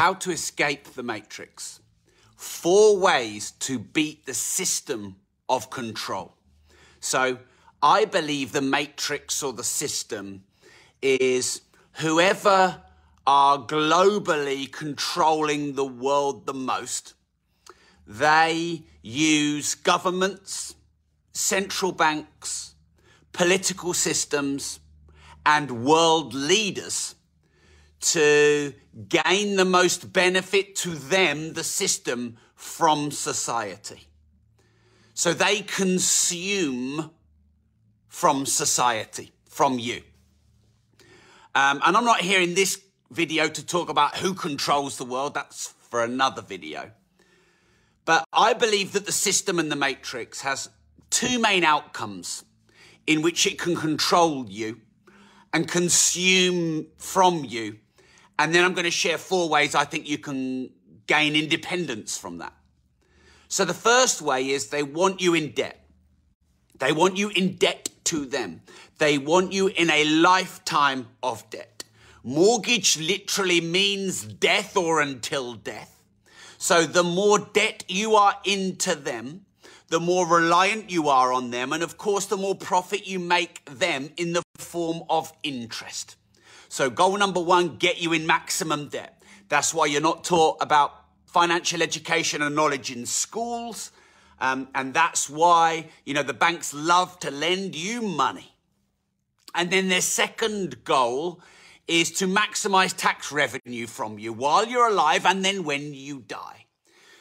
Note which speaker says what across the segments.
Speaker 1: How to escape the matrix. Four ways to beat the system of control. So I believe the matrix or the system is whoever are globally controlling the world the most, they use governments, central banks, political systems, and world leaders to gain the most benefit to them, the system, from society. So they consume from society, from you. Um, and I'm not here in this video to talk about who controls the world, that's for another video. But I believe that the system and the matrix has two main outcomes in which it can control you and consume from you. And then I'm going to share four ways I think you can gain independence from that. So the first way is they want you in debt. They want you in debt to them. They want you in a lifetime of debt. Mortgage literally means death or until death. So the more debt you are into them, the more reliant you are on them. And of course, the more profit you make them in the form of interest. So goal number one, get you in maximum debt. That's why you're not taught about financial education and knowledge in schools. Um, and that's why, you know, the banks love to lend you money. And then their second goal is to maximize tax revenue from you while you're alive and then when you die.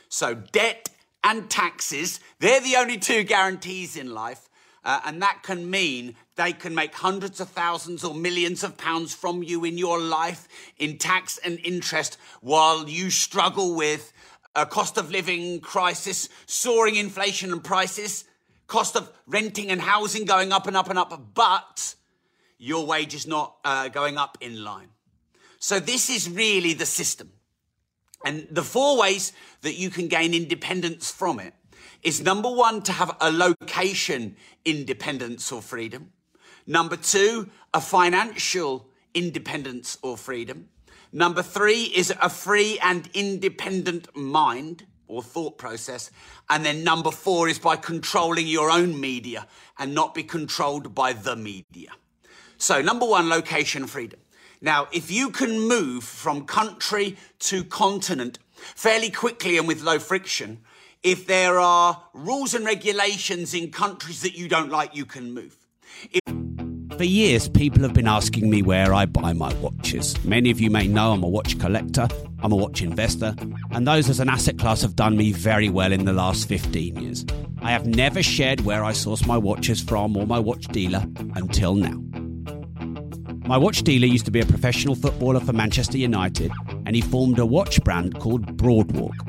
Speaker 1: So debt and taxes, they're the only two guarantees in life. Uh, and that can mean they can make hundreds of thousands or millions of pounds from you in your life in tax and interest while you struggle with a cost of living crisis, soaring inflation and prices, cost of renting and housing going up and up and up, but your wage is not uh, going up in line. So this is really the system. And the four ways that you can gain independence from it is number one, to have a location independence or freedom. Number two, a financial independence or freedom. Number three is a free and independent mind or thought process. And then number four is by controlling your own media and not be controlled by the media. So number one, location freedom. Now, if you can move from country to continent fairly quickly and with low friction, if there are rules and regulations in countries that you don't like, you can move. If
Speaker 2: for years, people have been asking me where I buy my watches. Many of you may know I'm a watch collector, I'm a watch investor, and those as an asset class have done me very well in the last 15 years. I have never shared where I source my watches from or my watch dealer until now. My watch dealer used to be a professional footballer for Manchester United, and he formed a watch brand called Broadwalk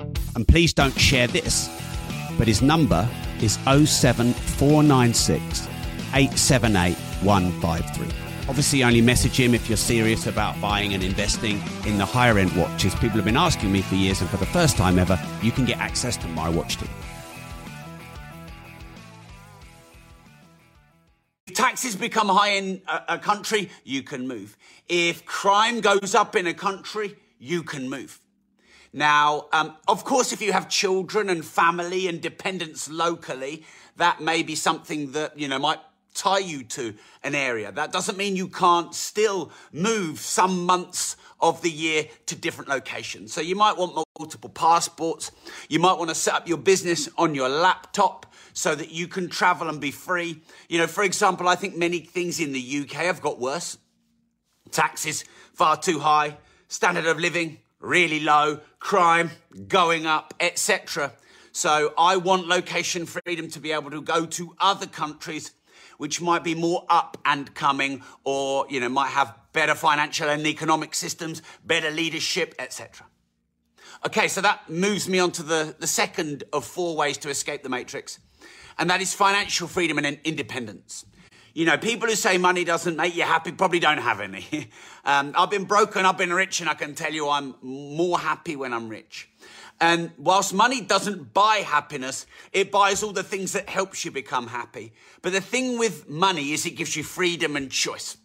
Speaker 2: And please don't share this, but his number is 07496 878 153. Obviously, only message him if you're serious about buying and investing in the higher end watches. People have been asking me for years, and for the first time ever, you can get access to my watch team.
Speaker 1: If taxes become high in a, a country, you can move. If crime goes up in a country, you can move. Now, um, of course, if you have children and family and dependents locally, that may be something that, you know, might tie you to an area. That doesn't mean you can't still move some months of the year to different locations. So you might want multiple passports. You might want to set up your business on your laptop so that you can travel and be free. You know, for example, I think many things in the UK have got worse. Taxes far too high, standard of living really low, crime going up, etc. So I want location freedom to be able to go to other countries which might be more up and coming or you know might have better financial and economic systems, better leadership, etc. Okay, so that moves me on to the, the second of four ways to escape the matrix, and that is financial freedom and independence. You know, people who say money doesn't make you happy probably don't have any. um, I've been broken, I've been rich, and I can tell you I'm more happy when I'm rich. And whilst money doesn't buy happiness, it buys all the things that helps you become happy. But the thing with money is it gives you freedom and choice.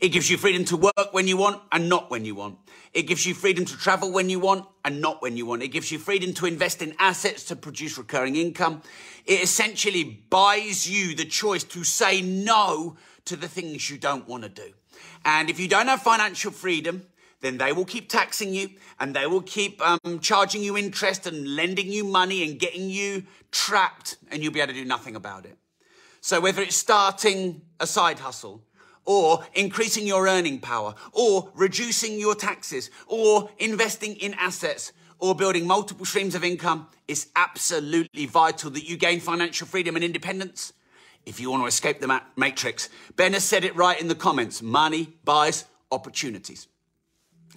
Speaker 1: It gives you freedom to work when you want and not when you want. It gives you freedom to travel when you want and not when you want. It gives you freedom to invest in assets to produce recurring income. It essentially buys you the choice to say no to the things you don't want to do. And if you don't have financial freedom, then they will keep taxing you and they will keep um, charging you interest and lending you money and getting you trapped, and you'll be able to do nothing about it. So, whether it's starting a side hustle, or increasing your earning power, or reducing your taxes, or investing in assets, or building multiple streams of income, it's absolutely vital that you gain financial freedom and independence. If you want to escape the matrix, Ben has said it right in the comments money buys opportunities.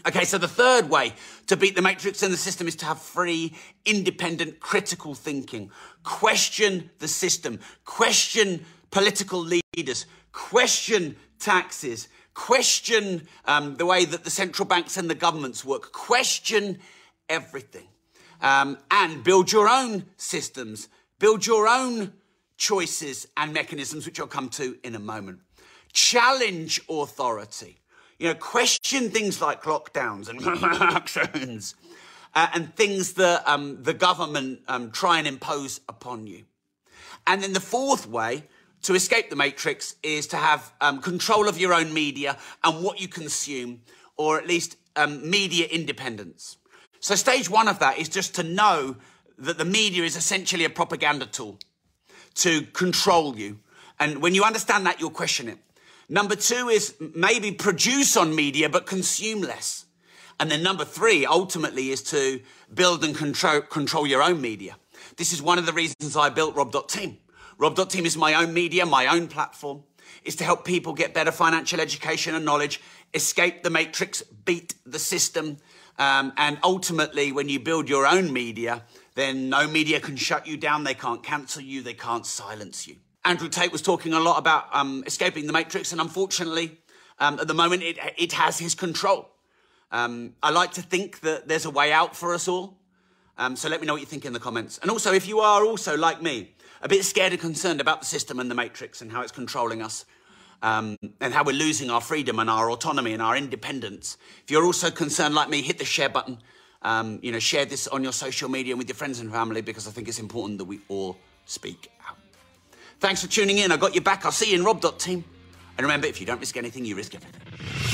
Speaker 1: Okay, so the third way to beat the matrix and the system is to have free, independent, critical thinking. Question the system, question political leaders, question taxes, question um, the way that the central banks and the governments work, question everything, um, and build your own systems, build your own choices and mechanisms, which I'll come to in a moment. Challenge authority. You know, question things like lockdowns and actions uh, and things that um, the government um, try and impose upon you. And then the fourth way to escape the matrix is to have um, control of your own media and what you consume, or at least um, media independence. So, stage one of that is just to know that the media is essentially a propaganda tool to control you. And when you understand that, you'll question it. Number two is maybe produce on media, but consume less. And then number three, ultimately, is to build and control, control your own media. This is one of the reasons I built Rob.team. Rob.team is my own media, my own platform. Is to help people get better financial education and knowledge, escape the matrix, beat the system. Um, and ultimately, when you build your own media, then no media can shut you down, they can't cancel you, they can't silence you. Andrew Tate was talking a lot about um, escaping the matrix, and unfortunately, um, at the moment, it, it has his control. Um, I like to think that there's a way out for us all. Um, so let me know what you think in the comments. And also, if you are also like me, a bit scared and concerned about the system and the matrix and how it's controlling us, um, and how we're losing our freedom and our autonomy and our independence. If you're also concerned like me, hit the share button. Um, you know, share this on your social media and with your friends and family because I think it's important that we all speak out. Thanks for tuning in. I got you back. I'll see you in Rob.team. And remember, if you don't risk anything, you risk everything.